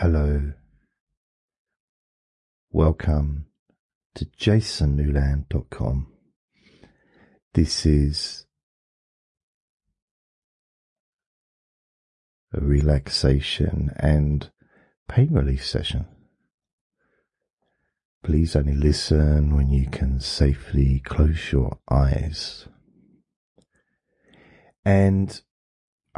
Hello. Welcome to jasonnewland.com. This is a relaxation and pain relief session. Please only listen when you can safely close your eyes. And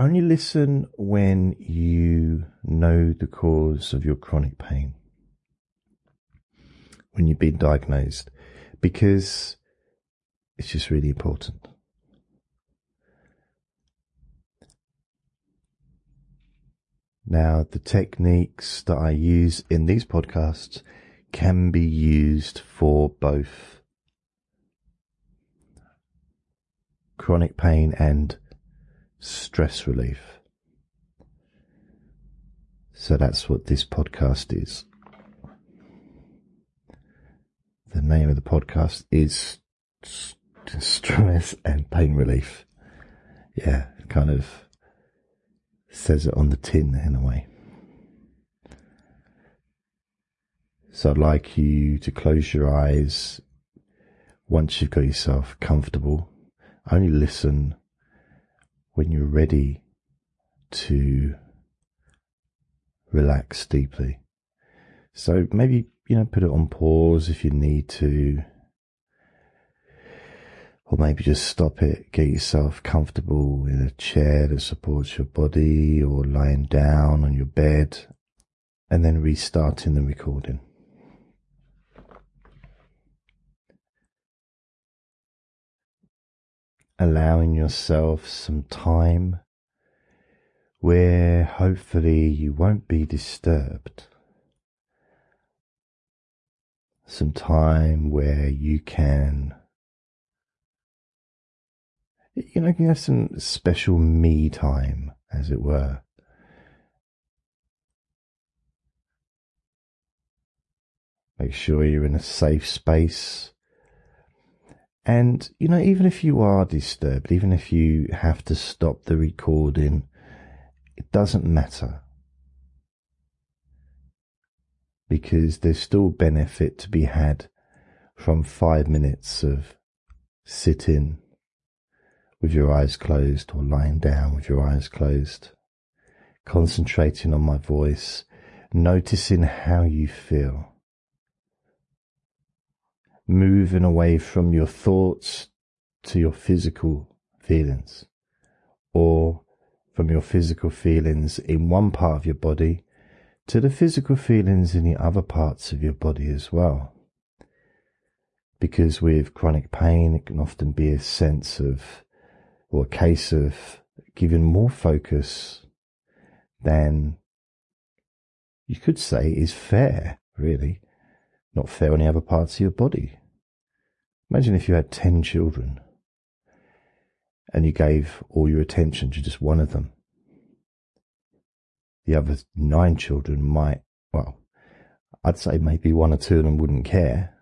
only listen when you know the cause of your chronic pain. When you've been diagnosed, because it's just really important. Now, the techniques that I use in these podcasts can be used for both chronic pain and stress relief. So that's what this podcast is. The name of the podcast is Stress and Pain Relief. Yeah, kind of says it on the tin in a way. So I'd like you to close your eyes once you've got yourself comfortable. Only listen when you're ready to relax deeply. So maybe, you know, put it on pause if you need to. Or maybe just stop it, get yourself comfortable in a chair that supports your body or lying down on your bed and then restarting the recording. Allowing yourself some time where hopefully you won't be disturbed. Some time where you can you know, you can have some special me time, as it were. Make sure you're in a safe space. And, you know, even if you are disturbed, even if you have to stop the recording, it doesn't matter. Because there's still benefit to be had from five minutes of sitting with your eyes closed or lying down with your eyes closed, concentrating on my voice, noticing how you feel, moving away from your thoughts to your physical feelings, or from your physical feelings in one part of your body to the physical feelings in the other parts of your body as well. Because with chronic pain, it can often be a sense of or a case of giving more focus than you could say is fair, really. Not fair on the other parts of your body. Imagine if you had 10 children and you gave all your attention to just one of them. The other nine children might, well, I'd say maybe one or two of them wouldn't care,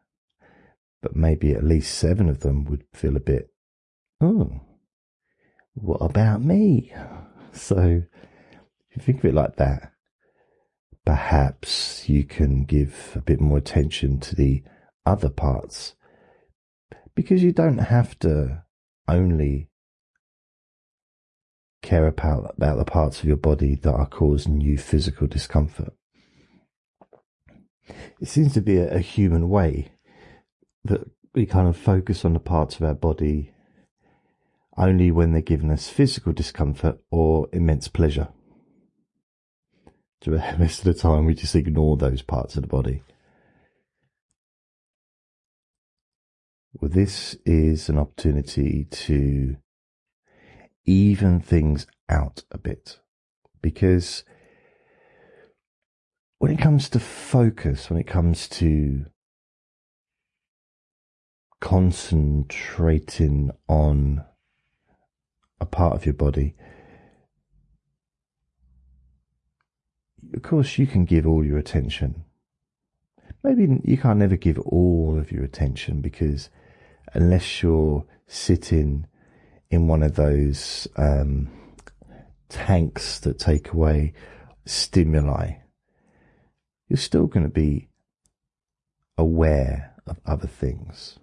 but maybe at least seven of them would feel a bit, oh, what about me? So, if you think of it like that, perhaps you can give a bit more attention to the other parts because you don't have to only care about, about the parts of your body that are causing you physical discomfort. It seems to be a, a human way that we kind of focus on the parts of our body only when they're giving us physical discomfort or immense pleasure. the rest of the time, we just ignore those parts of the body. Well, this is an opportunity to even things out a bit because when it comes to focus, when it comes to concentrating on a part of your body, of course, you can give all your attention. Maybe you can't never give all of your attention because unless you're sitting in one of those um, tanks that take away stimuli, you're still going to be aware of other things.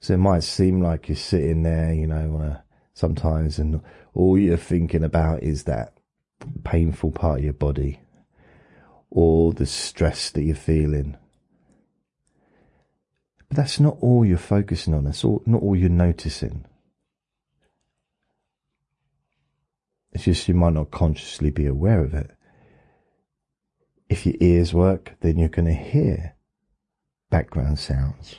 So it might seem like you're sitting there, you know, a, sometimes, and all you're thinking about is that painful part of your body or the stress that you're feeling. But that's not all you're focusing on, that's all, not all you're noticing. It's just you might not consciously be aware of it. If your ears work, then you're going to hear background sounds.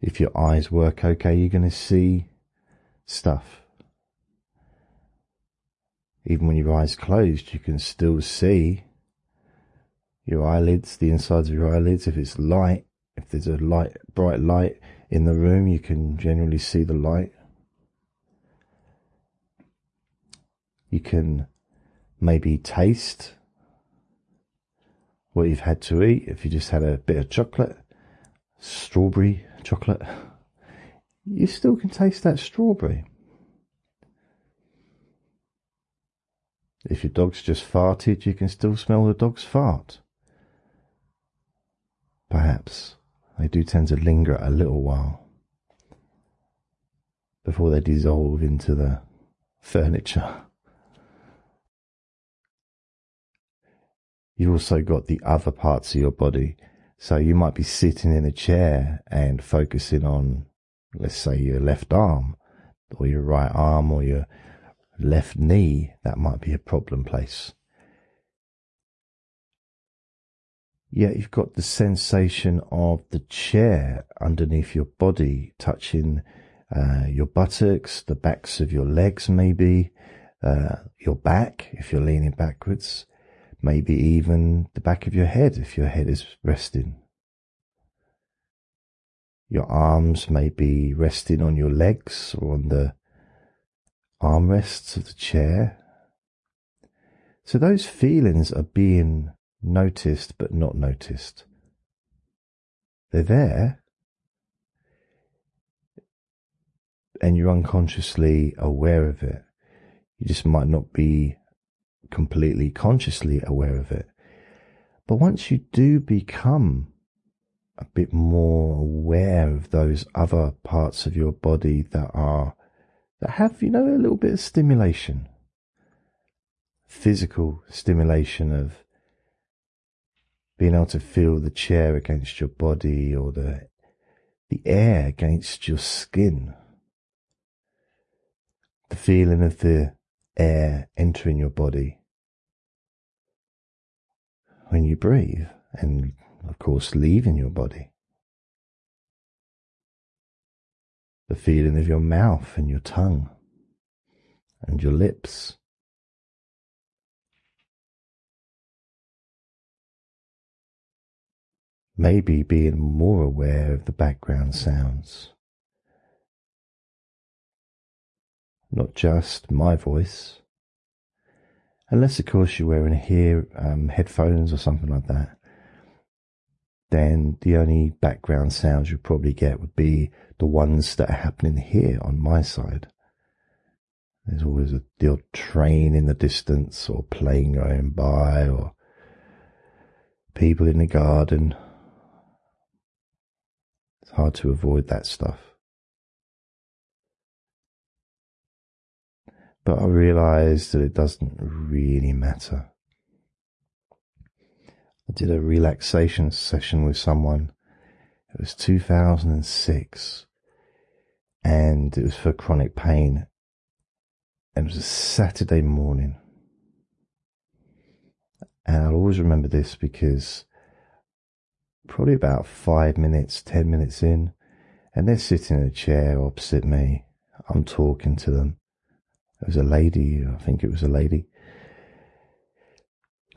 If your eyes work okay, you're going to see stuff. Even when your eyes closed, you can still see your eyelids, the insides of your eyelids. If it's light, if there's a light, bright light in the room, you can generally see the light. You can maybe taste what you've had to eat. If you just had a bit of chocolate, strawberry chocolate, you still can taste that strawberry. If your dog's just farted, you can still smell the dog's fart. Perhaps they do tend to linger a little while before they dissolve into the furniture. You've also got the other parts of your body. So you might be sitting in a chair and focusing on, let's say, your left arm or your right arm or your left knee. That might be a problem place. Yet you've got the sensation of the chair underneath your body touching uh, your buttocks, the backs of your legs, maybe, uh, your back if you're leaning backwards maybe even the back of your head if your head is resting. Your arms may be resting on your legs or on the armrests of the chair. So those feelings are being noticed but not noticed. They're there, and you're unconsciously aware of it. You just might not be completely consciously aware of it. But once you do become a bit more aware of those other parts of your body that are, that have, you know, a little bit of stimulation, physical stimulation of being able to feel the chair against your body or the, the air against your skin, the feeling of the air entering your body when you breathe, and of course, leaving your body. The feeling of your mouth and your tongue and your lips. Maybe being more aware of the background sounds. not just my voice. Unless, of course, you're wearing here um, headphones or something like that, then the only background sounds you'll probably get would be the ones that are happening here on my side. There's always a, the odd train in the distance, or plane going by, or people in the garden. It's hard to avoid that stuff. But I realized that it doesn't really matter. I did a relaxation session with someone. It was 2006 and it was for chronic pain. And it was a Saturday morning. And I'll always remember this because probably about five minutes, ten minutes in, and they're sitting in a chair opposite me. I'm talking to them. It was a lady, I think it was a lady.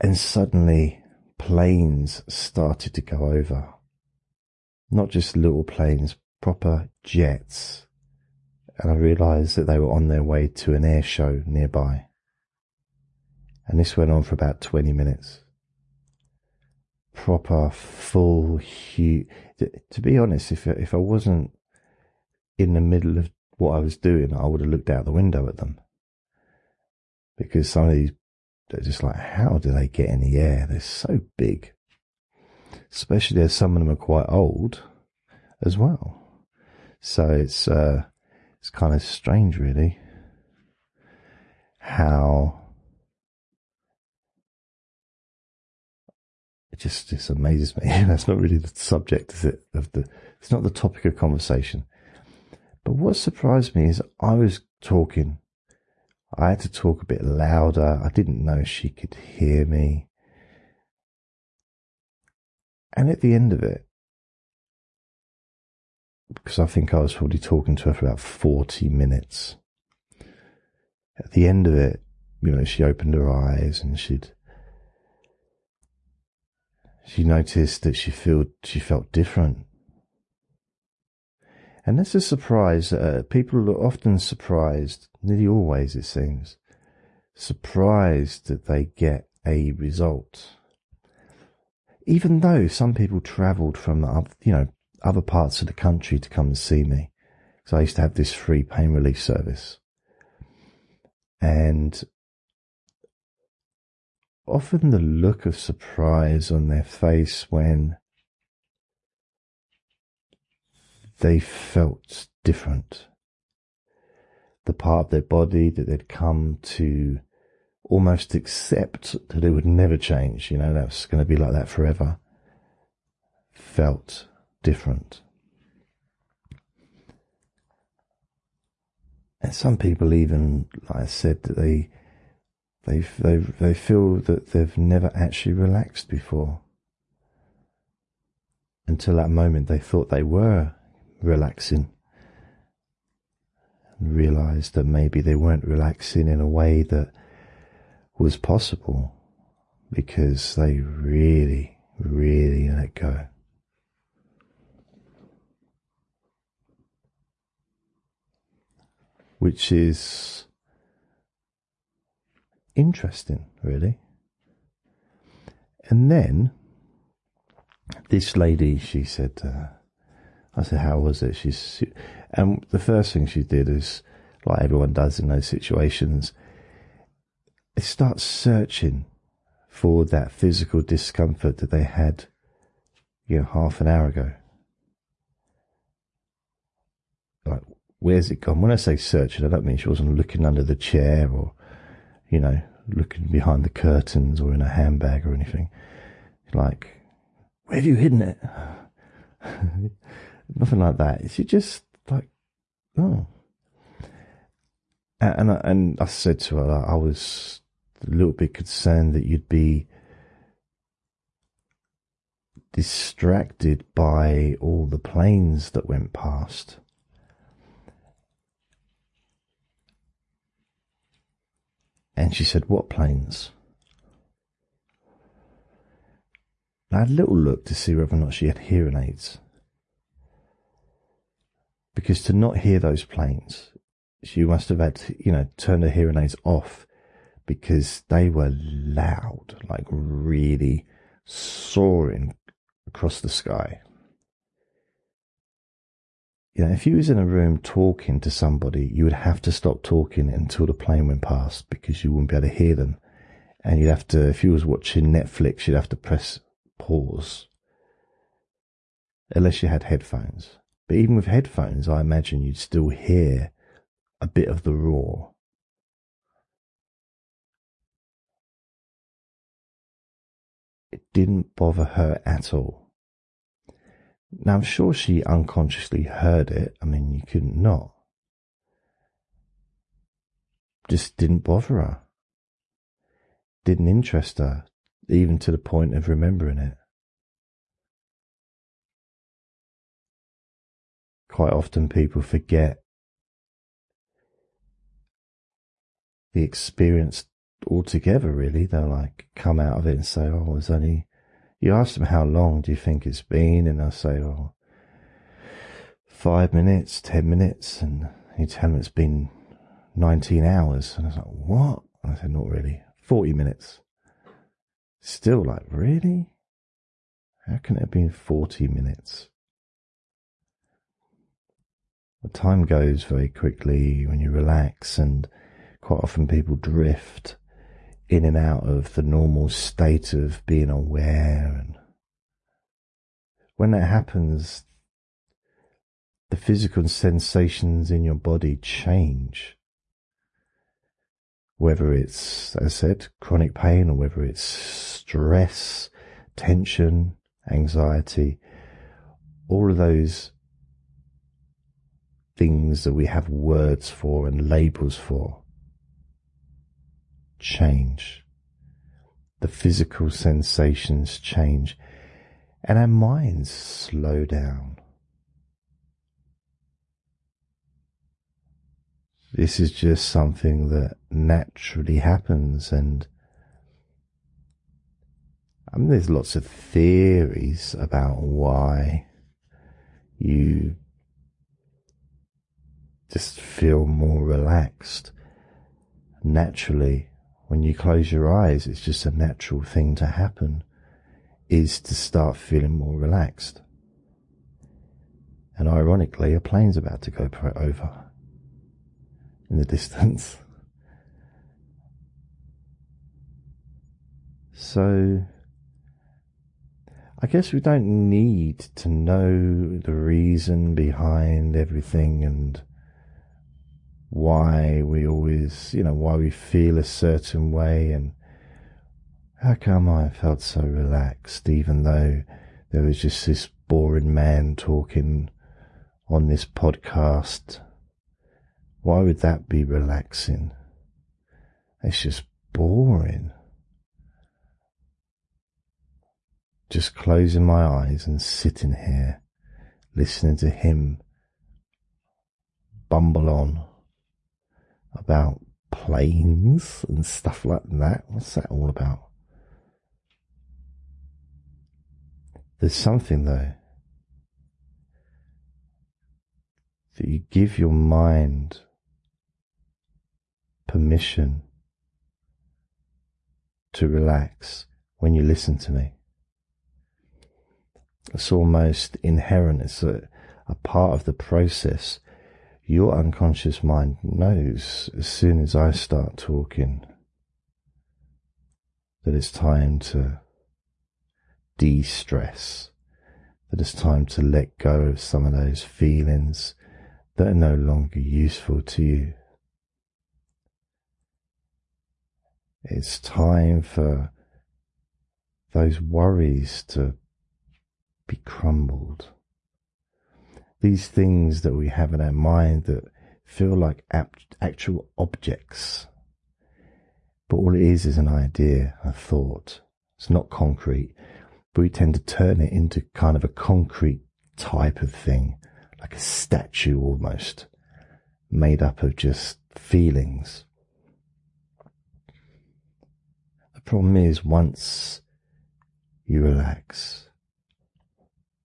And suddenly planes started to go over. Not just little planes, proper jets. And I realized that they were on their way to an air show nearby. And this went on for about 20 minutes. Proper, full, huge. To be honest, if, if I wasn't in the middle of what I was doing, I would have looked out the window at them because some of these they're just like, how do they get in the air? They're so big. Especially as some of them are quite old as well. So it's uh, it's kind of strange, really, how just just amazes me. That's not really the subject, is it? Of the it's not the topic of conversation. But what surprised me is I was talking. I had to talk a bit louder. I didn't know she could hear me. And at the end of it, because I think I was probably talking to her for about 40 minutes. At the end of it, you know, she opened her eyes and she'd she noticed that she felt she felt different. And that's a surprise. Uh, people are often surprised, nearly always it seems, surprised that they get a result. Even though some people travelled from, you know, other parts of the country to come and see me. because I used to have this free pain relief service. And often the look of surprise on their face when they felt different. The part of their body that they'd come to almost accept that it would never change, you know, that's going to be like that forever, felt different. And some people even, like I said, that they they they they feel that they've never actually relaxed before. Until that moment, they thought they were relaxing, and realized that maybe they weren't relaxing in a way that was possible because they really, really let go. which is interesting, really. And then this lady, she said, uh, I said, how was it? She's, and the first thing she did is, like everyone does in those situations, they start searching for that physical discomfort that they had, you know, half an hour ago. Like, where's it gone? When I say searching, I don't mean she wasn't looking under the chair or, you know, looking behind the curtains or in a handbag or anything. Like, where have you hidden it? Nothing like that. She just like, oh. And, and, and I said to her, I was a little bit concerned that you'd be distracted by all the planes that went past. And she said, What planes? I had a little look to see whether or not she had hearing aids. Because to not hear those planes, she must have had, you know, turned her hearing aids off because they were loud, like really soaring across the sky you know, if you was in a room talking to somebody, you would have to stop talking until the plane went past because you wouldn't be able to hear them. And you'd have to, if you was watching Netflix, you'd have to press pause. Unless you had headphones. But even with headphones, I imagine you'd still hear a bit of the roar. It didn't bother her at all. Now, I'm sure she unconsciously heard it. I mean, you couldn't not. Just didn't bother her. Didn't interest her, even to the point of remembering it. Quite often, people forget the experience altogether, really. They'll like come out of it and say, Oh, it was only you ask them how long do you think it's been, and they'll say, "Oh, five minutes, ten minutes," and you tell them it's been nineteen hours, and I was like, "What?" And I said, "Not really, forty minutes." Still, like, really? How can it have been forty minutes? The time goes very quickly when you relax, and quite often people drift in and out of the normal state of being aware. And when that happens, the physical sensations in your body change. Whether it's, as I said, chronic pain or whether it's stress, tension, anxiety, all of those things that we have words for and labels for change. The physical sensations change and our minds slow down. This is just something that naturally happens and I mean, there's lots of theories about why you just feel more relaxed naturally when you close your eyes. It's just a natural thing to happen is to start feeling more relaxed. And ironically, a plane's about to go over in the distance. So, I guess we don't need to know the reason behind everything and why we always, you know, why we feel a certain way and how come I felt so relaxed even though there was just this boring man talking on this podcast. Why would that be relaxing? It's just boring. just closing my eyes and sitting here listening to him bumble on about planes and stuff like that. What's that all about? There's something though that you give your mind permission to relax when you listen to me. It's almost inherent. It's a, a part of the process. Your unconscious mind knows as soon as I start talking that it's time to de stress, that it's time to let go of some of those feelings that are no longer useful to you. It's time for those worries to be crumbled. These things that we have in our mind that feel like actual objects, but all it is is an idea, a thought. It's not concrete, but we tend to turn it into kind of a concrete type of thing, like a statue almost, made up of just feelings. The problem is once you relax,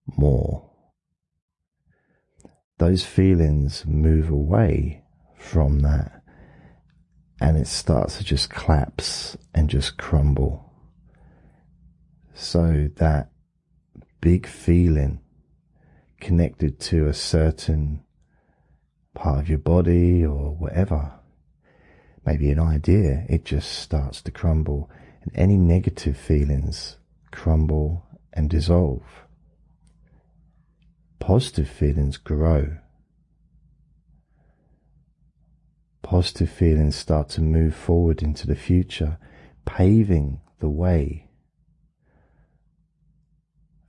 more. Those feelings move away from that and it starts to just collapse and just crumble. So that big feeling connected to a certain part of your body or whatever, maybe an idea, it just starts to crumble and any negative feelings crumble and dissolve positive feelings grow. Positive feelings start to move forward into the future, paving the way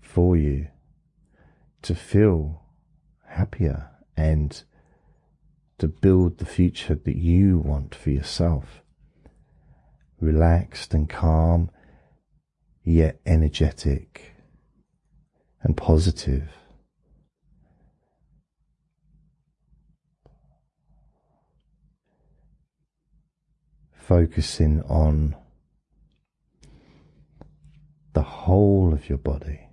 for you to feel happier and to build the future that you want for yourself. Relaxed and calm, yet energetic and positive. Focusing on the whole of your body.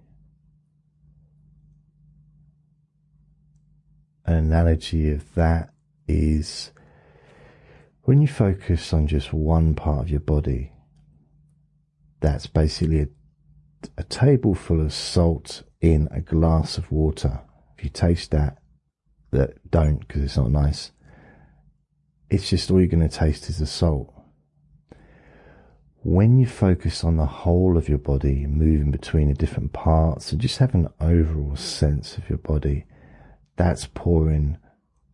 An analogy of that is when you focus on just one part of your body, that's basically a, a table full of salt in a glass of water. If you taste that, that don't because it's not nice. It's just all you're going to taste is the salt when you focus on the whole of your body, moving between the different parts, and just have an overall sense of your body, that's pouring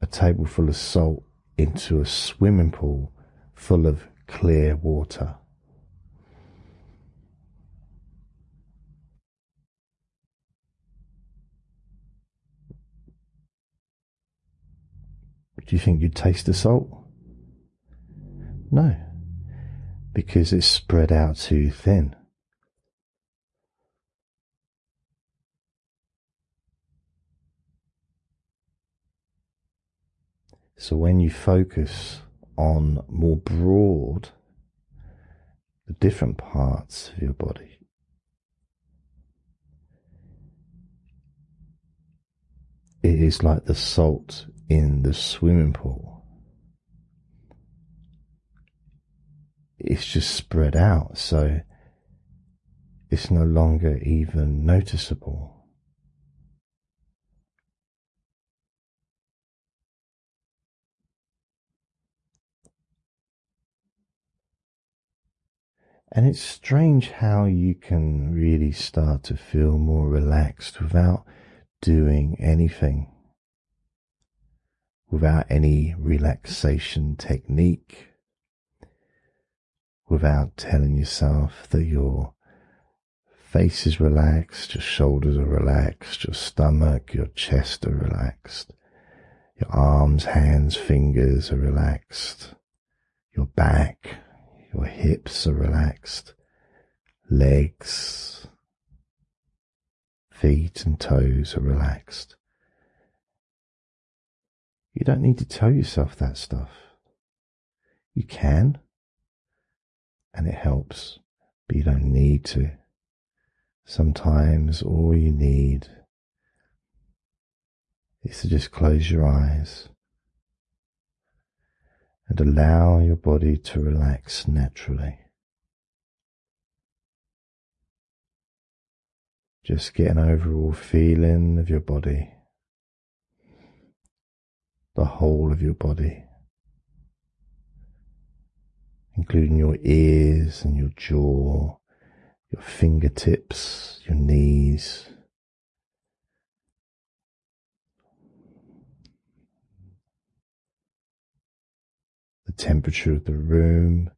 a table full of salt into a swimming pool full of clear water. Do you think you'd taste the salt? No, because it's spread out too thin. So when you focus on more broad, the different parts of your body, it is like the salt in the swimming pool. It's just spread out, so it's no longer even noticeable. And it's strange how you can really start to feel more relaxed without doing anything, without any relaxation technique, without telling yourself that your face is relaxed, your shoulders are relaxed, your stomach, your chest are relaxed, your arms, hands, fingers are relaxed, your back, your hips are relaxed, legs, feet, and toes are relaxed. You don't need to tell yourself that stuff. You can, and it helps, but you don't need to. Sometimes all you need is to just close your eyes and allow your body to relax naturally. Just get an overall feeling of your body, the whole of your body, including your ears and your jaw, your fingertips, your knees. The temperature of the room,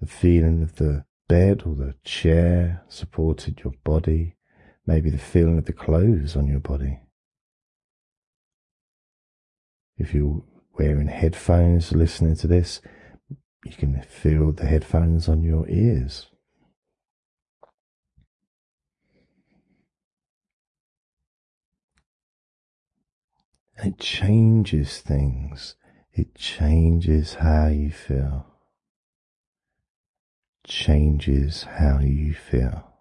the feeling of the bed or the chair supported your body, maybe the feeling of the clothes on your body. If you're wearing headphones listening to this, you can feel the headphones on your ears. It changes things. It changes how you feel. Changes how you feel.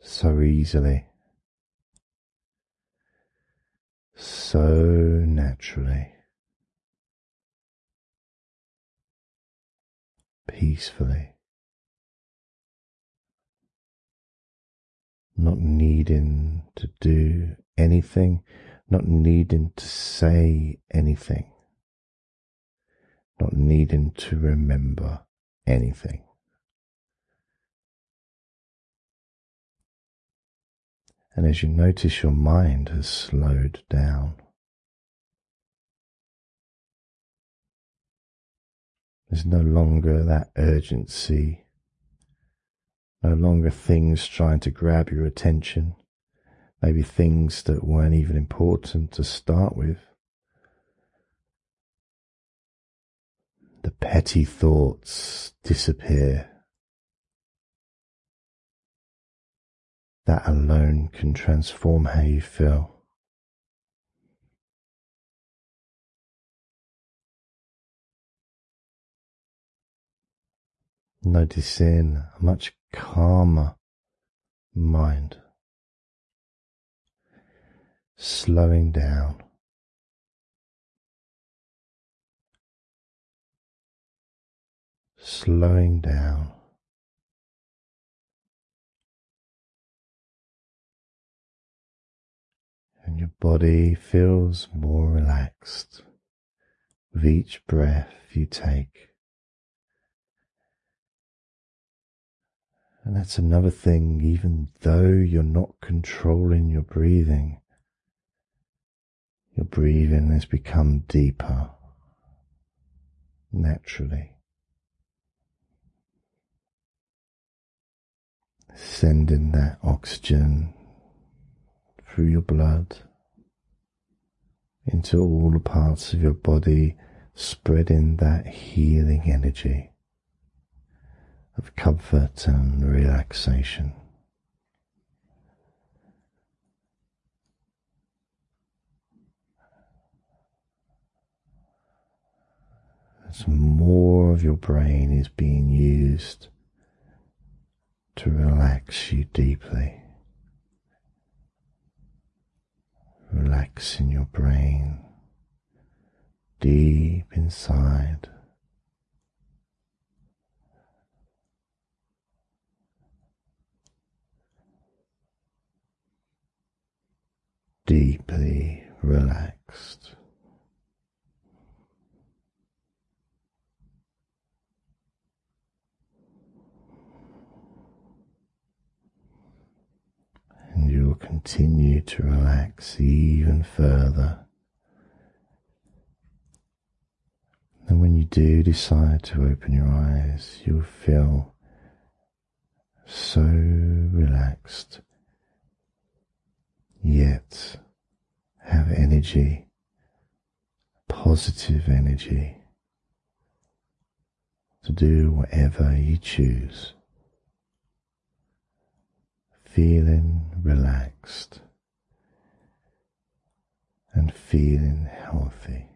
So easily. So naturally. Peacefully. Not needing to do anything, not needing to say anything, not needing to remember anything. And as you notice your mind has slowed down, there's no longer that urgency, no longer things trying to grab your attention maybe things that weren't even important to start with. The petty thoughts disappear. That alone can transform how you feel. Noticing a much calmer mind slowing down. Slowing down. And your body feels more relaxed with each breath you take. And that's another thing, even though you're not controlling your breathing, your breathing has become deeper naturally. Sending that oxygen through your blood into all the parts of your body, spreading that healing energy of comfort and relaxation. As more of your brain is being used to relax you deeply. Relaxing your brain deep inside. Deeply relaxed. And you'll continue to relax even further. And when you do decide to open your eyes, you'll feel so relaxed, yet have energy, positive energy to do whatever you choose, feeling relaxed and feeling healthy.